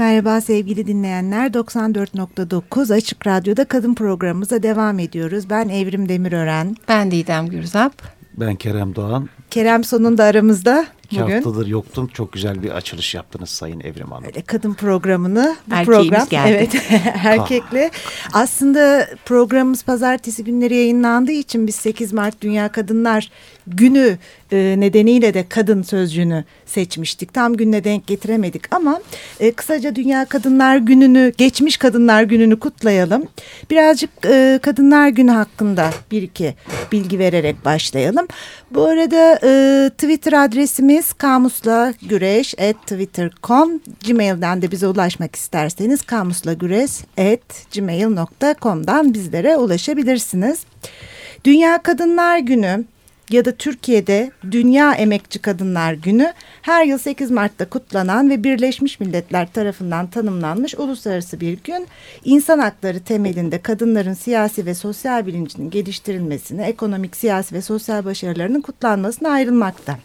Merhaba sevgili dinleyenler 94.9 Açık Radyo'da kadın programımıza devam ediyoruz. Ben Evrim Demirören. Ben Didem Gürzap. Ben Kerem Doğan. Kerem sonunda aramızda. İki bugün. haftadır yoktum. Çok güzel bir açılış yaptınız Sayın Evrim Hanım. Öyle kadın programını bu Erkeğimiz program geldi. evet erkekli. Aslında programımız pazartesi günleri yayınlandığı için biz 8 Mart Dünya Kadınlar Günü e, nedeniyle de kadın sözcüğünü seçmiştik. Tam gününe denk getiremedik ama e, kısaca Dünya Kadınlar Günü'nü, geçmiş Kadınlar Günü'nü kutlayalım. Birazcık e, Kadınlar Günü hakkında bir iki bilgi vererek başlayalım. Bu arada e, Twitter adresimiz kamusla güreş at twitter.com Gmail'den de bize ulaşmak isterseniz kamusla güreş at gmail.com'dan bizlere ulaşabilirsiniz. Dünya Kadınlar Günü ya da Türkiye'de Dünya Emekçi Kadınlar Günü her yıl 8 Mart'ta kutlanan ve Birleşmiş Milletler tarafından tanımlanmış uluslararası bir gün. İnsan hakları temelinde kadınların siyasi ve sosyal bilincinin geliştirilmesine, ekonomik, siyasi ve sosyal başarılarının kutlanmasına ayrılmakta.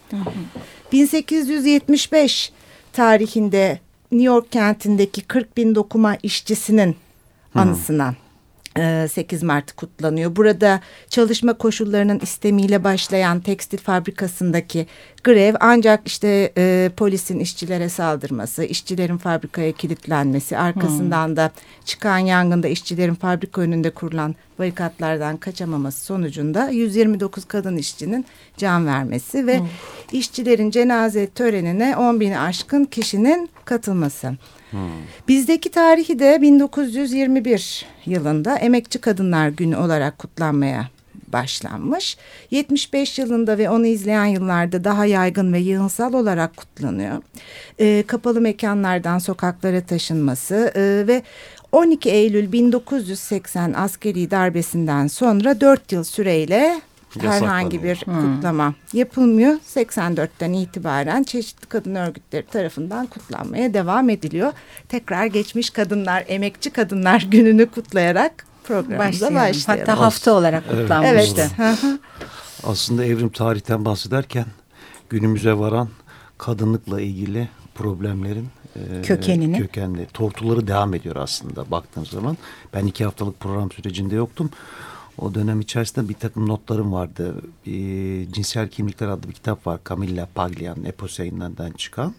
1875 tarihinde New York kentindeki 40 bin dokuma işçisinin anısına. 8 Mart kutlanıyor. Burada çalışma koşullarının istemiyle başlayan tekstil fabrikasındaki grev ancak işte e, polisin işçilere saldırması, işçilerin fabrikaya kilitlenmesi, arkasından da çıkan yangında işçilerin fabrika önünde kurulan barikatlardan kaçamaması sonucunda 129 kadın işçinin can vermesi ve işçilerin cenaze törenine 10 bini aşkın kişinin katılması. Bizdeki tarihi de 1921 yılında Emekçi Kadınlar Günü olarak kutlanmaya başlanmış. 75 yılında ve onu izleyen yıllarda daha yaygın ve yığınsal olarak kutlanıyor. Ee, kapalı mekanlardan sokaklara taşınması e, ve 12 Eylül 1980 askeri darbesinden sonra 4 yıl süreyle herhangi bir kutlama yapılmıyor. 84'ten itibaren çeşitli kadın örgütleri tarafından kutlanmaya devam ediliyor. Tekrar geçmiş kadınlar, emekçi kadınlar gününü kutlayarak programımıza Başlayalım. başlayalım. Hatta hafta olarak kutlanmıştı. Evet. Hı hı. Aslında evrim tarihten bahsederken günümüze varan kadınlıkla ilgili problemlerin e, Kökenini. kökenli tortuları devam ediyor aslında baktığın zaman. Ben iki haftalık program sürecinde yoktum. O dönem içerisinde bir takım notlarım vardı. E, Cinsel Kimlikler adlı bir kitap var. Camilla Paglia'nın Epos yayınlarından çıkan.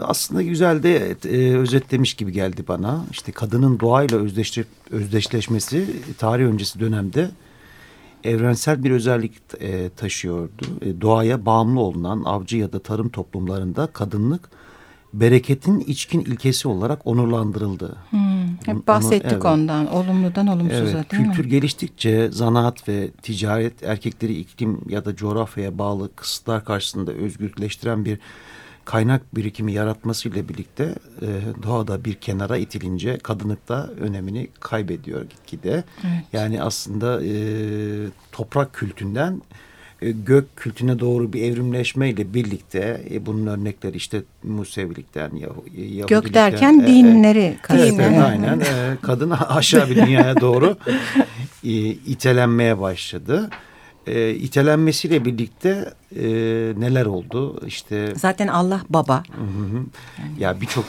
Aslında güzel de e, özetlemiş gibi geldi bana. İşte kadının doğayla özdeşle, özdeşleşmesi tarih öncesi dönemde evrensel bir özellik e, taşıyordu. E, doğaya bağımlı olunan avcı ya da tarım toplumlarında kadınlık bereketin içkin ilkesi olarak onurlandırıldı. Hmm, Onu- hep bahsettik evet. ondan. Olumludan olumsuza Evet, değil kültür mi? geliştikçe zanaat ve ticaret erkekleri iklim ya da coğrafyaya bağlı kısıtlar karşısında özgürleştiren bir kaynak birikimi yaratmasıyla birlikte e, doğada bir kenara itilince kadınlık da önemini kaybediyor gitgide. Evet. Yani aslında e, toprak kültünden e, gök kültüne doğru bir evrimleşmeyle birlikte e, bunun örnekleri işte Musevilikten, Yahu, Yahudilikten. Gök derken e, e, dinleri Evet, kastediyor. evet, aynen. Ee, kadın aşağı bir dünyaya doğru e, itelenmeye başladı. E, itelenmesiyle birlikte e, neler oldu? İşte Zaten Allah baba. hı hı. ya birçok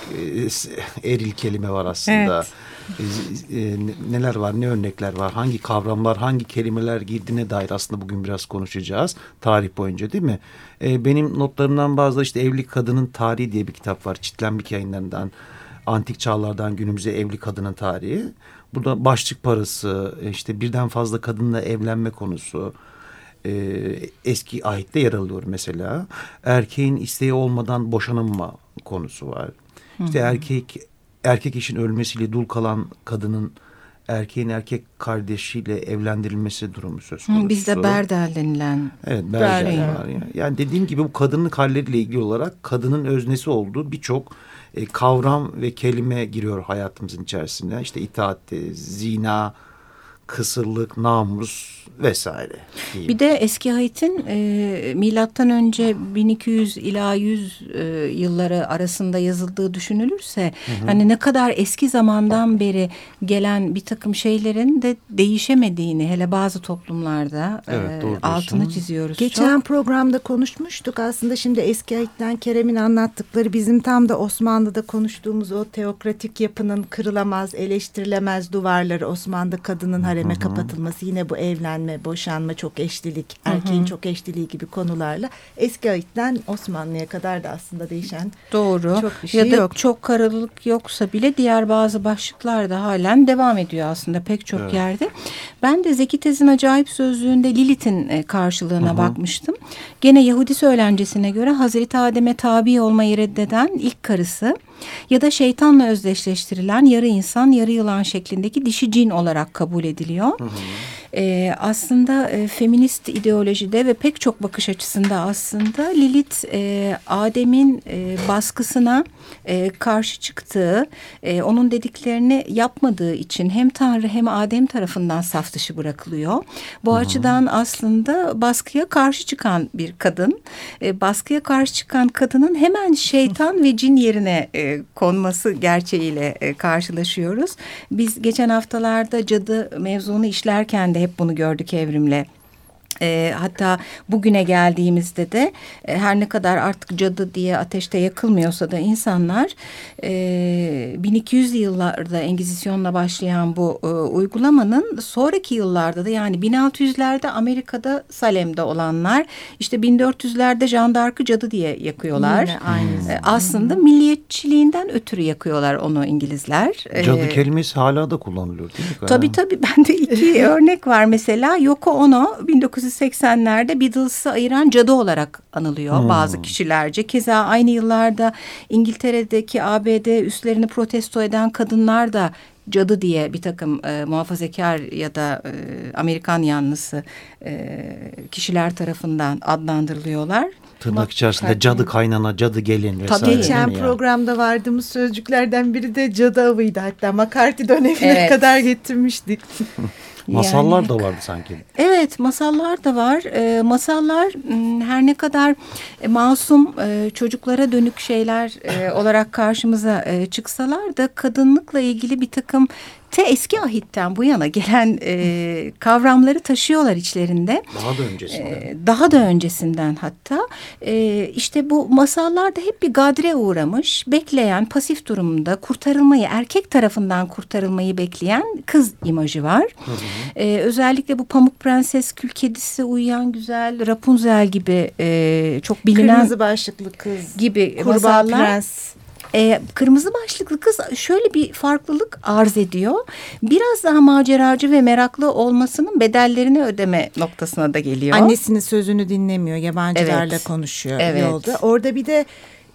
e, eril kelime var aslında. E, e, ne- neler var, ne örnekler var, hangi kavramlar, hangi kelimeler girdiğine dair aslında bugün biraz konuşacağız. Tarih boyunca değil mi? E, benim notlarımdan bazı işte Evlilik Kadının Tarihi diye bir kitap var. Çitlenbik yayınlarından. Antik çağlardan günümüze evli kadının tarihi. Burada başlık parası, işte birden fazla kadınla evlenme konusu, e, eski ahitte yer alıyor mesela. Erkeğin isteği olmadan boşanılma konusu var. İşte erkek erkek işin ölmesiyle dul kalan kadının erkeğin erkek kardeşiyle evlendirilmesi durumu söz konusu. Hı, Bizde berdel denilen. Evet Berger. var. Yani. yani dediğim gibi bu kadınlık halleriyle ilgili olarak kadının öznesi olduğu birçok e, kavram ve kelime giriyor hayatımızın içerisine. İşte itaat, e, zina, kısırlık, namus vesaire. Diyeyim. Bir de eski Hait'in e, milattan önce 1200 ila 100 e, yılları arasında yazıldığı düşünülürse hı hı. hani ne kadar eski zamandan beri gelen bir takım şeylerin de değişemediğini hele bazı toplumlarda evet, e, altını çiziyoruz. Geçen çok. programda konuşmuştuk aslında şimdi eski Hait'ten Kerem'in anlattıkları bizim tam da Osmanlı'da konuştuğumuz o teokratik yapının kırılamaz, eleştirilemez duvarları Osmanlı kadının hareme hı hı. kapatılması yine bu evlenme boşanma, çok eşlilik, erkeğin hı hı. çok eşliliği gibi konularla eski Ait'ten Osmanlı'ya kadar da aslında değişen Doğru. çok bir şey ya da yok. çok karalılık yoksa bile diğer bazı başlıklar da halen devam ediyor aslında pek çok evet. yerde. Ben de Zeki Tez'in acayip sözlüğünde Lilith'in e, karşılığına hı hı. bakmıştım. Gene Yahudi söylencesine göre Hazreti Adem'e tabi olmayı reddeden ilk karısı ya da şeytanla özdeşleştirilen yarı insan yarı yılan şeklindeki dişi cin olarak kabul ediliyor. Hı hı. E, aslında e, feminist ideolojide ve pek çok bakış açısında aslında Lilith e, Adem'in e, baskısına e, karşı çıktığı, e, onun dediklerini yapmadığı için hem Tanrı hem Adem tarafından saf dışı bırakılıyor. Bu hmm. açıdan aslında baskıya karşı çıkan bir kadın. E, baskıya karşı çıkan kadının hemen şeytan ve cin yerine e, konması gerçeğiyle e, karşılaşıyoruz. Biz geçen haftalarda cadı mevzunu işlerken de hep bunu gördük evrimle. E, hatta bugüne geldiğimizde de e, her ne kadar artık cadı diye ateşte yakılmıyorsa da insanlar e, 1200 yıllarda Engizisyon'la başlayan bu e, uygulamanın sonraki yıllarda da yani 1600'lerde Amerika'da Salem'de olanlar işte 1400'lerde jandarkı cadı diye yakıyorlar. Yine aynı. E, aslında milliyetçiliğinden ötürü yakıyorlar onu İngilizler. Cadı e, kelimesi hala da kullanılıyor değil mi? Tabii tabii bende iki örnek var mesela Yoko Ono 19 1980'lerde Beatles'ı ayıran cadı olarak anılıyor hmm. bazı kişilerce. Keza aynı yıllarda İngiltere'deki ABD üslerini protesto eden kadınlar da cadı diye bir takım e, muhafazakar ya da e, Amerikan yanlısı e, kişiler tarafından adlandırılıyorlar. Tırnak içerisinde cadı kaynana, cadı gelin vesaire. Tabii geçen programda vardığımız sözcüklerden biri de cadı avıydı hatta. McCarthy dönemine evet. kadar getirmiştik. Masallar yani, da vardı sanki. Evet masallar da var. E, masallar her ne kadar e, masum e, çocuklara dönük şeyler e, olarak karşımıza e, çıksalar da kadınlıkla ilgili bir takım te eski ahitten bu yana gelen e, kavramları taşıyorlar içlerinde. Daha da öncesinden. E, daha da öncesinden hatta. E, işte bu masallarda hep bir gadre uğramış, bekleyen, pasif durumda kurtarılmayı, erkek tarafından kurtarılmayı bekleyen kız imajı var. Hı hı. E, özellikle bu Pamuk Prenses, Kül Kedisi, Uyuyan Güzel, Rapunzel gibi e, çok bilinen... Kırmızı başlıklı kız. Gibi Kurbağa masallar. Prens e, kırmızı başlıklı kız şöyle bir farklılık arz ediyor. Biraz daha maceracı ve meraklı olmasının bedellerini ödeme noktasına da geliyor. Annesinin sözünü dinlemiyor, yabancılarla evet. konuşuyor evet. yolda. Orada bir de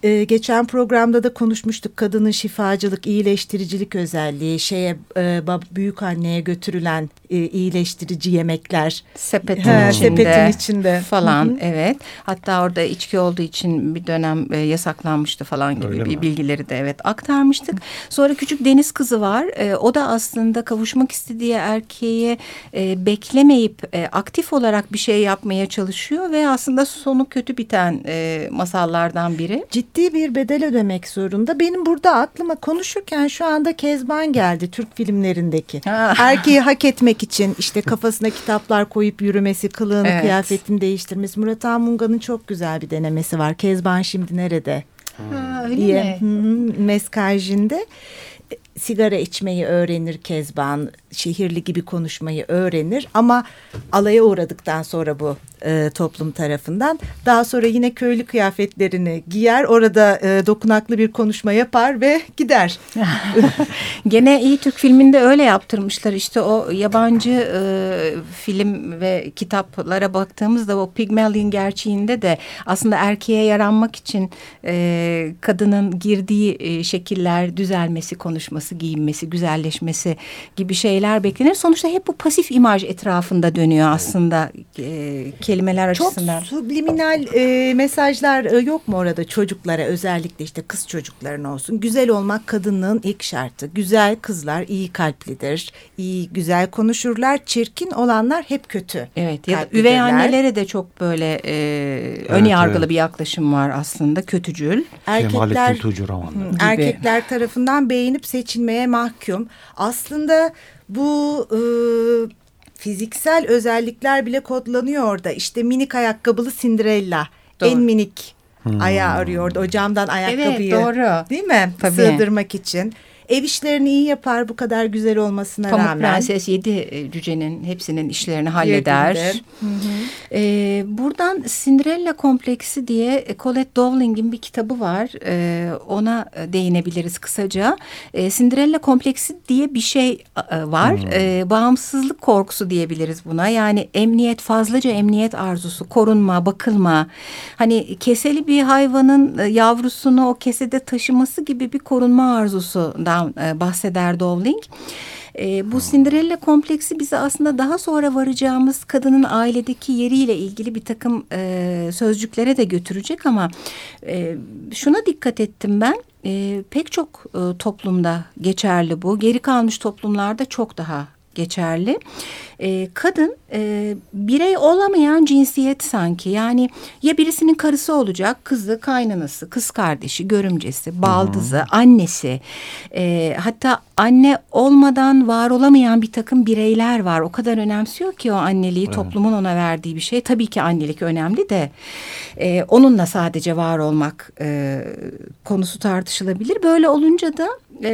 ee, geçen programda da konuşmuştuk kadının şifacılık, iyileştiricilik özelliği, şeye e, büyük anneye götürülen e, iyileştirici yemekler sepetin, ha, içinde, sepetin içinde falan. Hı -hı. Evet. Hatta orada içki olduğu için bir dönem e, yasaklanmıştı falan gibi Öyle bir mi? bilgileri de evet aktarmıştık. Sonra küçük deniz kızı var. E, o da aslında kavuşmak istediği erkeğe e, beklemeyip e, aktif olarak bir şey yapmaya çalışıyor ve aslında sonu kötü biten e, masallardan biri. Ciddi ciddi bir bedel ödemek zorunda. Benim burada aklıma konuşurken şu anda Kezban geldi Türk filmlerindeki. Erkeği hak etmek için işte kafasına kitaplar koyup yürümesi, kılığını, evet. kıyafetini değiştirmesi. Murat Anmunga'nın çok güzel bir denemesi var. Kezban şimdi nerede? Ha, öyle diye. mi? Meskajinde sigara içmeyi öğrenir Kezban, şehirli gibi konuşmayı öğrenir. Ama alaya uğradıktan sonra bu e, toplum tarafından. Daha sonra yine köylü kıyafetlerini giyer orada e, dokunaklı bir konuşma yapar ve gider. Gene iyi Türk filminde öyle yaptırmışlar. İşte o yabancı e, film ve kitaplara baktığımızda o Pygmalion gerçeğinde de aslında erkeğe yaranmak için e, kadının girdiği e, şekiller düzelmesi, konuşması, giyinmesi, güzelleşmesi gibi şeyler beklenir. Sonuçta hep bu pasif imaj etrafında dönüyor aslında e, kelimeler Çok açısından. Çok subliminal e, mesajlar e, yok mu orada çocuklara özellikle işte kız çocukların olsun. Güzel olmak kadınlığın ilk şartı. Güzel kızlar iyi kalplidir, iyi güzel konuşurlar. Çirkin olanlar hep kötü. Evet ya da üvey annelere de çok böyle e, evet, ön yargılı evet. bir yaklaşım var aslında kötücül. Erkekler, erkekler tarafından beğenip seçilmeye mahkum. Aslında bu e, fiziksel özellikler bile kodlanıyor orada. İşte minik ayakkabılı Cinderella. Doğru. En minik hmm. ayağı arıyordu. O camdan ayakkabıyı. Evet doğru. Değil mi? Tabii. Sığdırmak için. Ev işlerini iyi yapar bu kadar güzel olmasına Pamuk rağmen. Prenses yedi e, cücenin hepsinin işlerini halleder. Hı hı. Ee, buradan Cinderella kompleksi diye Colette Dowling'in bir kitabı var. Ee, ona değinebiliriz kısaca. Ee, Cinderella kompleksi diye bir şey var. Hmm. Ee, bağımsızlık korkusu diyebiliriz buna. Yani emniyet fazlaca emniyet arzusu, korunma, bakılma. Hani keseli bir hayvanın yavrusunu o kesede taşıması gibi bir korunma arzusundan e, bahseder Dowling. E, bu Cinderella kompleksi bize aslında daha sonra varacağımız kadının ailedeki yeriyle ilgili bir takım e, sözcüklere de götürecek ama e, şuna dikkat ettim ben. E, pek çok e, toplumda geçerli bu. Geri kalmış toplumlarda çok daha geçerli. E, kadın e, birey olamayan cinsiyet sanki. Yani ya birisinin karısı olacak, kızı, kaynanası, kız kardeşi, görümcesi, baldızı, -hı. annesi. E, hatta anne olmadan var olamayan bir takım bireyler var. O kadar önemsiyor ki o anneliği evet. toplumun ona verdiği bir şey. Tabii ki annelik önemli de e, onunla sadece var olmak e, konusu tartışılabilir. Böyle olunca da e,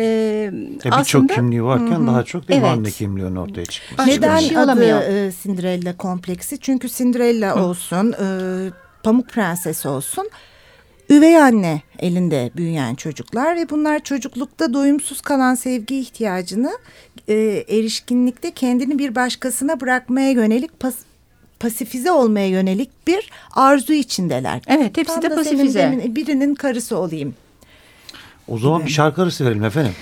e Birçok kimliği varken -hı. daha çok değil evet. anne kimliğinin ortaya çıkması. Neden şey adı e, Cinderella kompleksi? Çünkü Cinderella Hı. olsun, e, Pamuk Prenses olsun üvey anne elinde büyüyen çocuklar ve bunlar çocuklukta doyumsuz kalan sevgi ihtiyacını e, erişkinlikte kendini bir başkasına bırakmaya yönelik pas, pasifize olmaya yönelik bir arzu içindeler. Evet hepsi Tam de pasifize. Demin, birinin karısı olayım. O zaman gibi. bir şarkı arası verelim efendim.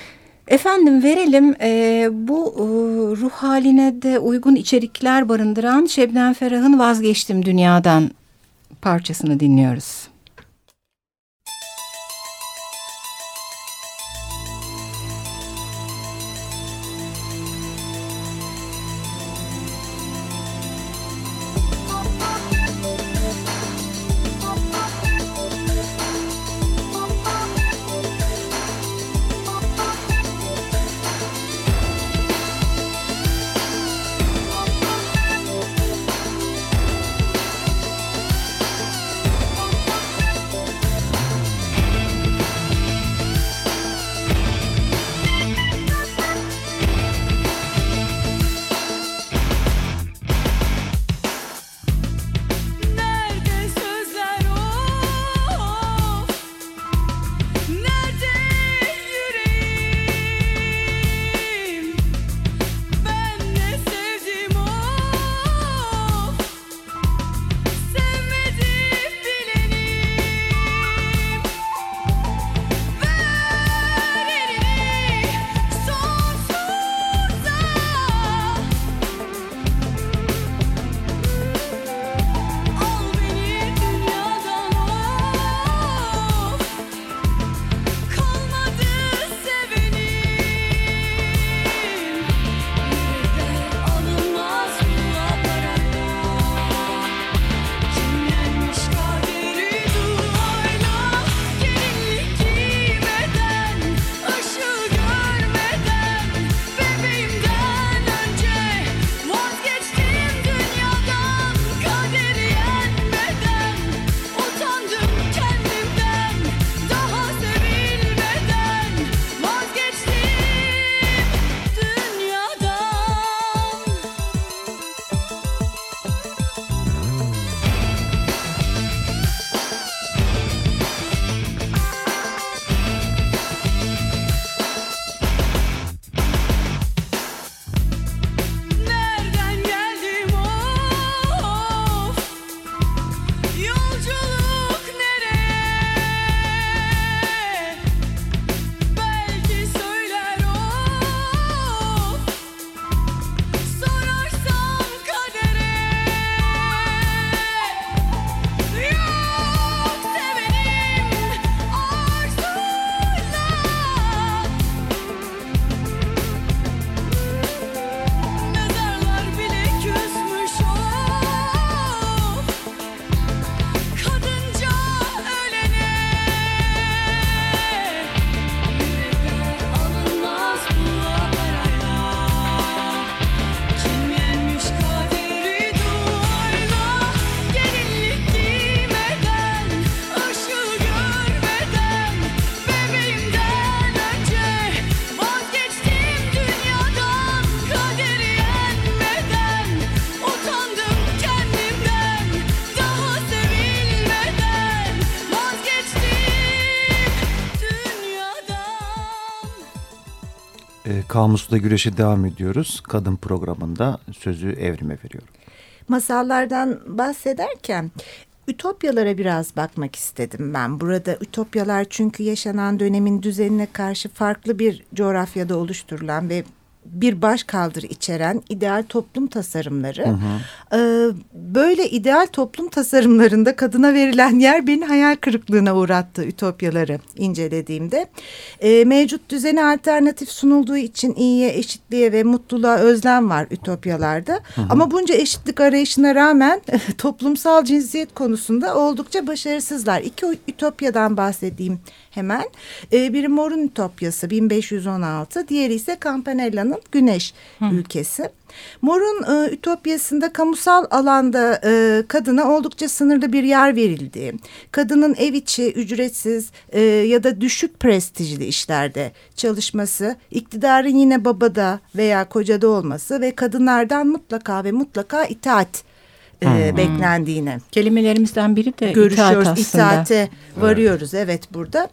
Efendim verelim e, bu e, ruh haline de uygun içerikler barındıran Şebnem Ferah'ın Vazgeçtim Dünyadan parçasını dinliyoruz. Kamus'ta güreşe devam ediyoruz. Kadın programında sözü evrime veriyorum. Masallardan bahsederken Ütopyalara biraz bakmak istedim ben. Burada ütopyalar çünkü yaşanan dönemin düzenine karşı farklı bir coğrafyada oluşturulan ve bir baş kaldır içeren ideal toplum tasarımları. Hı hı. Ee, böyle ideal toplum tasarımlarında kadına verilen yer beni hayal kırıklığına uğrattı ütopyaları incelediğimde. Ee, mevcut düzene alternatif sunulduğu için iyiye, eşitliğe ve mutluluğa özlem var ütopyalarda. Hı hı. Ama bunca eşitlik arayışına rağmen toplumsal cinsiyet konusunda oldukça başarısızlar. İki ütopyadan bahsedeyim hemen. Ee, biri Mor'un Ütopyası 1516, diğeri ise Campanella'nın Güneş Hı. ülkesi. Mor'un e, Ütopyası'nda kamusal alanda e, kadına oldukça sınırlı bir yer verildiği, kadının ev içi ücretsiz e, ya da düşük prestijli işlerde çalışması, iktidarın yine babada veya kocada olması ve kadınlardan mutlaka ve mutlaka itaat e, beklendiğini. Kelimelerimizden biri de görüşüyoruz. itaat itaate varıyoruz evet, evet burada.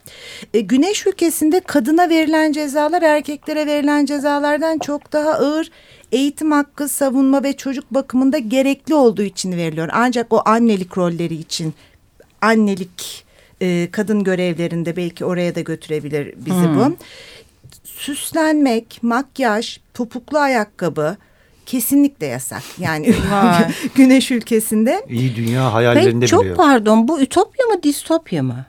E, Güneş ülkesinde kadına verilen cezalar erkeklere verilen cezalardan çok daha ağır eğitim hakkı, savunma ve çocuk bakımında gerekli olduğu için veriliyor. Ancak o annelik rolleri için annelik e, kadın görevlerinde belki oraya da götürebilir bizi hmm. bu. Süslenmek, makyaj, topuklu ayakkabı, kesinlikle yasak. Yani güneş ülkesinde. İyi dünya hayallerinde Peki, Çok pardon bu ütopya mı distopya mı?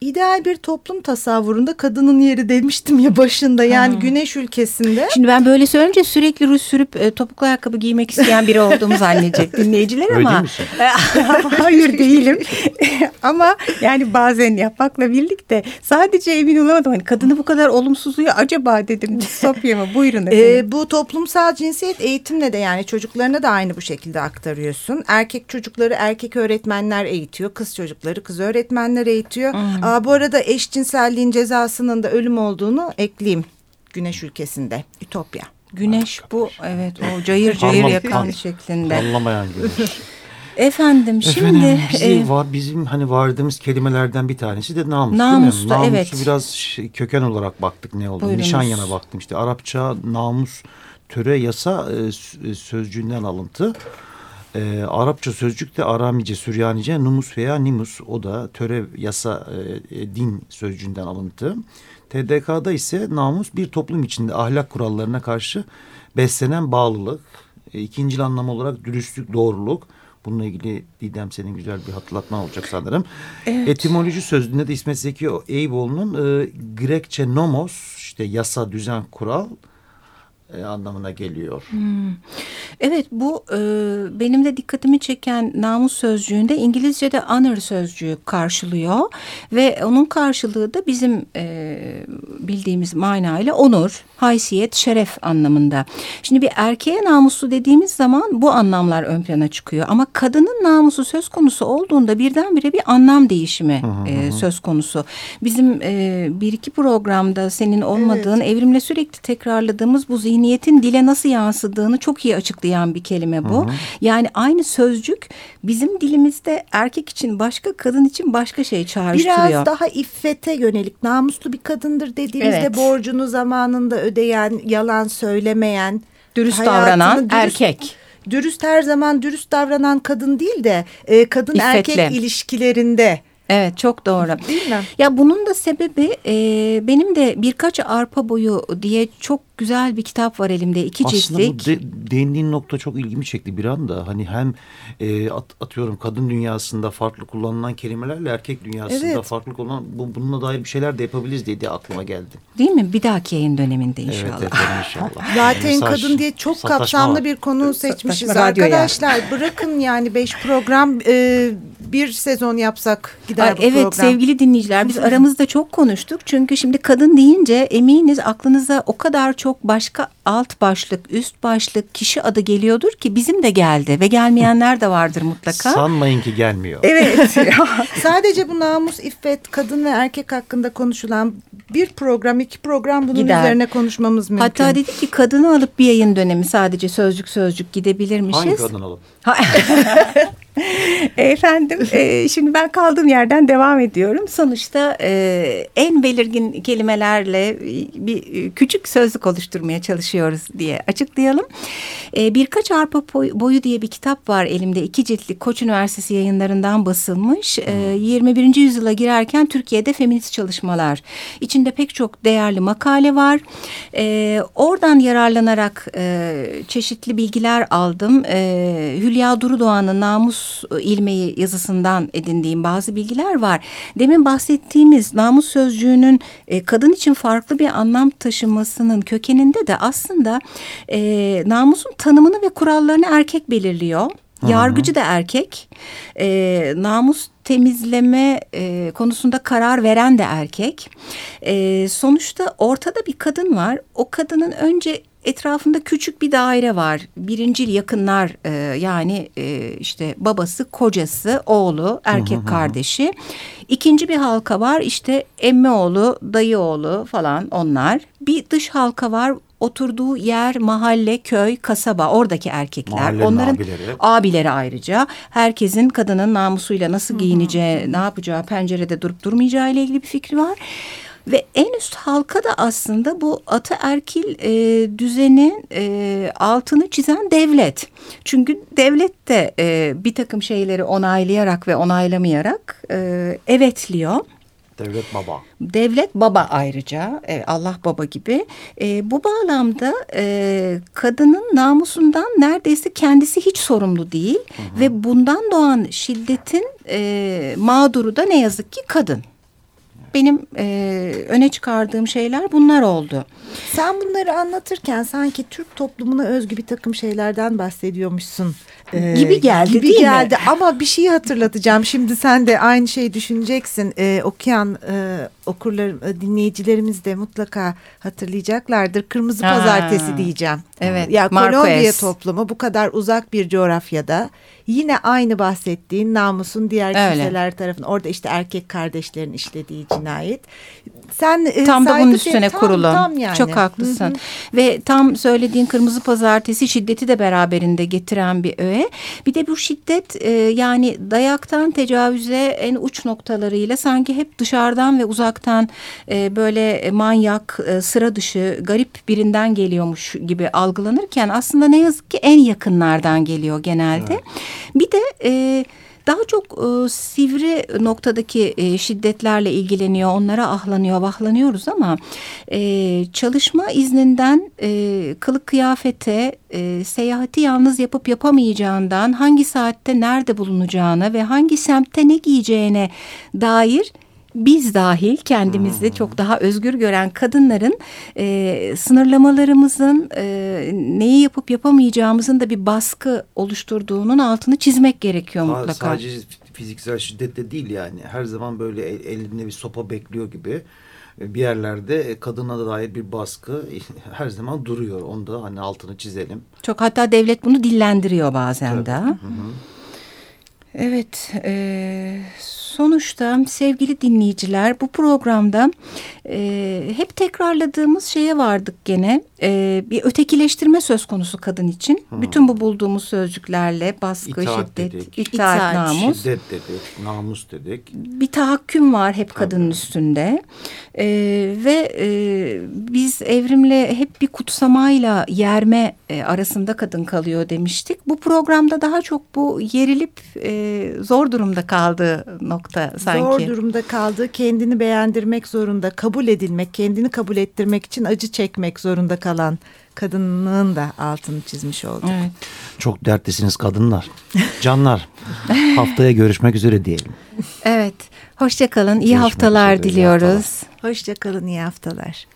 İdeal bir toplum tasavvurunda kadının yeri demiştim ya başında yani ha. güneş ülkesinde. Şimdi ben böyle söyleyince sürekli ruj sürüp e, topuklu ayakkabı giymek isteyen biri olduğumu zannedecek dinleyiciler Öyle ama. Hayır değilim. ama yani bazen yapmakla birlikte sadece emin olamadım. Hani kadını bu kadar olumsuzluğu acaba dedim distopya mı? Buyurun efendim. Ee, bu toplumsal cinsiyet eğitimle de yani çocuklarına da aynı bu şekilde aktarıyorsun. Erkek çocukları erkek öğretmenler eğitiyor. Kız çocukları kız öğretmenler eğitiyor. Hmm. Aa, bu arada eşcinselliğin cezasının da ölüm olduğunu ekleyeyim. Güneş ülkesinde. Ütopya. Güneş bu evet o cayır cayır yakan şeklinde. Anlamayan güneş. Efendim şimdi Efendim, bizi e, var bizim hani vardığımız kelimelerden bir tanesi de namus namus değil mi? Namusu evet. biraz şey, köken olarak baktık ne oldu? Buyurunuz. Nişanyana baktım işte Arapça namus töre yasa e, sözcüğünden alıntı. E, Arapça sözcük de Aramice, Süryanice, numus veya nimus o da töre, yasa, e, e din sözcüğünden alıntı. TDK'da ise namus bir toplum içinde ahlak kurallarına karşı beslenen bağlılık. E, ikinci anlam olarak dürüstlük, doğruluk. Bununla ilgili Didem senin güzel bir hatırlatma olacak sanırım. Evet. Etimoloji sözlüğünde de İsmet Zeki Eyüboğlu'nun e, Grekçe nomos işte yasa, düzen, kural e, anlamına geliyor. Hmm. Evet bu e, benim de dikkatimi çeken namus sözcüğünde İngilizce'de honor sözcüğü karşılıyor ve onun karşılığı da bizim e, bildiğimiz manayla onur, haysiyet, şeref anlamında. Şimdi bir erkeğe namuslu dediğimiz zaman bu anlamlar ön plana çıkıyor ama kadının namusu söz konusu olduğunda birdenbire bir anlam değişimi e, söz konusu. Bizim e, bir iki programda senin olmadığın evet. evrimle sürekli tekrarladığımız bu zihin zihniyetin dile nasıl yansıdığını çok iyi açıklayan bir kelime bu. Hı hı. Yani aynı sözcük bizim dilimizde erkek için başka, kadın için başka şey çağrıştırıyor. Biraz daha iffete yönelik namuslu bir kadındır dediğimizde evet. borcunu zamanında ödeyen, yalan söylemeyen, dürüst davranan dürüst, erkek dürüst her zaman dürüst davranan kadın değil de e, kadın İffetli. erkek ilişkilerinde Evet çok doğru. Değil mi? Ya bunun da sebebi e, benim de birkaç arpa boyu diye çok güzel bir kitap var elimde iki Aslında ciltlik. Aslında bu de, değindiğin nokta çok ilgimi çekti bir anda. Hani hem e, at, atıyorum kadın dünyasında farklı kullanılan kelimelerle erkek dünyasında evet. farklı kullanılan bu, bununla dair bir şeyler de yapabiliriz diye de aklıma geldi. Değil mi? Bir dahaki yayın döneminde inşallah. Evet efendim inşallah. Zaten Mesaj, kadın diye çok kapsamlı var. bir konu seçmişiz arkadaşlar. Bırakın yani beş program e, bir sezon yapsak gider Aa, bu evet, program. Evet sevgili dinleyiciler biz aramızda çok konuştuk. Çünkü şimdi kadın deyince eminiz aklınıza o kadar çok çok başka alt başlık, üst başlık, kişi adı geliyordur ki bizim de geldi ve gelmeyenler de vardır mutlaka. Sanmayın ki gelmiyor. Evet. Sadece bu namus, iffet, kadın ve erkek hakkında konuşulan bir program, iki program bunun Gider. üzerine konuşmamız mümkün. Hatta dedi ki kadını alıp bir yayın dönemi sadece sözcük sözcük gidebilirmişiz. Hangi kadın alıp? Efendim e, şimdi ben kaldığım yerden devam ediyorum. Sonuçta e, en belirgin kelimelerle bir küçük sözlük oluşturmaya çalışıyoruz diye açıklayalım. E, Birkaç Arpa Boyu diye bir kitap var elimde. iki ciltlik Koç Üniversitesi yayınlarından basılmış. E, 21. yüzyıla girerken Türkiye'de feminist çalışmalar. İçinde pek çok değerli makale var. E, oradan yararlanarak e, çeşitli bilgiler aldım. E, Hülya Durudoğan'ın Namus ilmeği yazısından edindiğim bazı bilgiler var. Demin bahsettiğimiz namus sözcüğünün e, kadın için farklı bir anlam taşımasının kökeninde de aslında e, namusun tanımını ve kurallarını erkek belirliyor. Yargıcı da erkek. E, namus temizleme e, konusunda karar veren de erkek. E, sonuçta ortada bir kadın var. O kadının önce etrafında küçük bir daire var. Birincil yakınlar e, yani e, işte babası, kocası, oğlu, erkek kardeşi. İkinci bir halka var işte emmi oğlu, dayı oğlu falan onlar. Bir dış halka var oturduğu yer, mahalle, köy, kasaba oradaki erkekler. Mahallenin Onların abileri. abileri ayrıca. Herkesin kadının namusuyla nasıl giyineceği, ne yapacağı, pencerede durup durmayacağı ile ilgili bir fikri var. Ve en üst halka da aslında bu ataerkil e, düzenin e, altını çizen devlet. Çünkü devlet de e, bir takım şeyleri onaylayarak ve onaylamayarak e, evetliyor. Devlet baba. Devlet baba ayrıca evet, Allah baba gibi. E, bu bağlamda e, kadının namusundan neredeyse kendisi hiç sorumlu değil. Hı hı. Ve bundan doğan şiddetin e, mağduru da ne yazık ki kadın benim e, öne çıkardığım şeyler bunlar oldu. Sen bunları anlatırken sanki Türk toplumuna özgü bir takım şeylerden bahsediyormuşsun. Ee, gibi geldi gibi değil geldi. mi? Ama bir şeyi hatırlatacağım. Şimdi sen de aynı şeyi düşüneceksin. Ee, okuyan e, okurlar, e, dinleyicilerimiz de mutlaka hatırlayacaklardır. Kırmızı ha. Pazartesi diyeceğim. Evet. Ya Kolombiya toplumu bu kadar uzak bir coğrafyada yine aynı bahsettiğin namusun diğer Öyle. kimseler tarafından orada işte erkek kardeşlerin işlediği cinayet. Sen e, tam da bunun üstüne tam, kurulu. Tam yani. Çok haklısın. Hı hı. Ve tam söylediğin kırmızı pazartesi şiddeti de beraberinde getiren bir öğe. Bir de bu şiddet e, yani dayaktan tecavüze en uç noktalarıyla sanki hep dışarıdan ve uzaktan e, böyle manyak, e, sıra dışı, garip birinden geliyormuş gibi algılanırken aslında ne yazık ki en yakınlardan geliyor genelde. Evet. Bir de e, daha çok e, sivri noktadaki e, şiddetlerle ilgileniyor, onlara ahlanıyor, vahlanıyoruz ama e, çalışma izninden e, kılık kıyafete, e, seyahati yalnız yapıp yapamayacağından, hangi saatte nerede bulunacağına ve hangi semtte ne giyeceğine dair biz dahil kendimizi hmm. çok daha özgür gören kadınların e, sınırlamalarımızın e, neyi yapıp yapamayacağımızın da bir baskı oluşturduğunun altını çizmek gerekiyor ha, mutlaka. Sadece fiziksel şiddette değil yani her zaman böyle el, elinde bir sopa bekliyor gibi bir yerlerde kadına da dair bir baskı her zaman duruyor. Onu da hani altını çizelim. Çok hatta devlet bunu dillendiriyor bazen de. Hı hı. Evet, e, sonuçta sevgili dinleyiciler bu programda e, hep tekrarladığımız şeye vardık gene. E, bir ötekileştirme söz konusu kadın için. Hmm. Bütün bu bulduğumuz sözcüklerle baskı, itaat şiddet, dedik. itaat, itaat, namus. Şiddet dedik, namus dedik. Bir tahakküm var hep Tabii. kadının üstünde. E, ve e, biz evrimle hep bir kutsamayla yerme e, arasında kadın kalıyor demiştik. Bu programda daha çok bu yerilip e, zor durumda kaldığı nokta sanki. Zor durumda kaldığı, kendini beğendirmek zorunda, kabul edilmek, kendini kabul ettirmek için acı çekmek zorunda kalan kadının da altını çizmiş olduk. Evet. Çok dertlisiniz kadınlar. Canlar haftaya görüşmek üzere diyelim. Evet. Hoşçakalın. İyi haftalar diliyoruz. Hoşçakalın. iyi haftalar.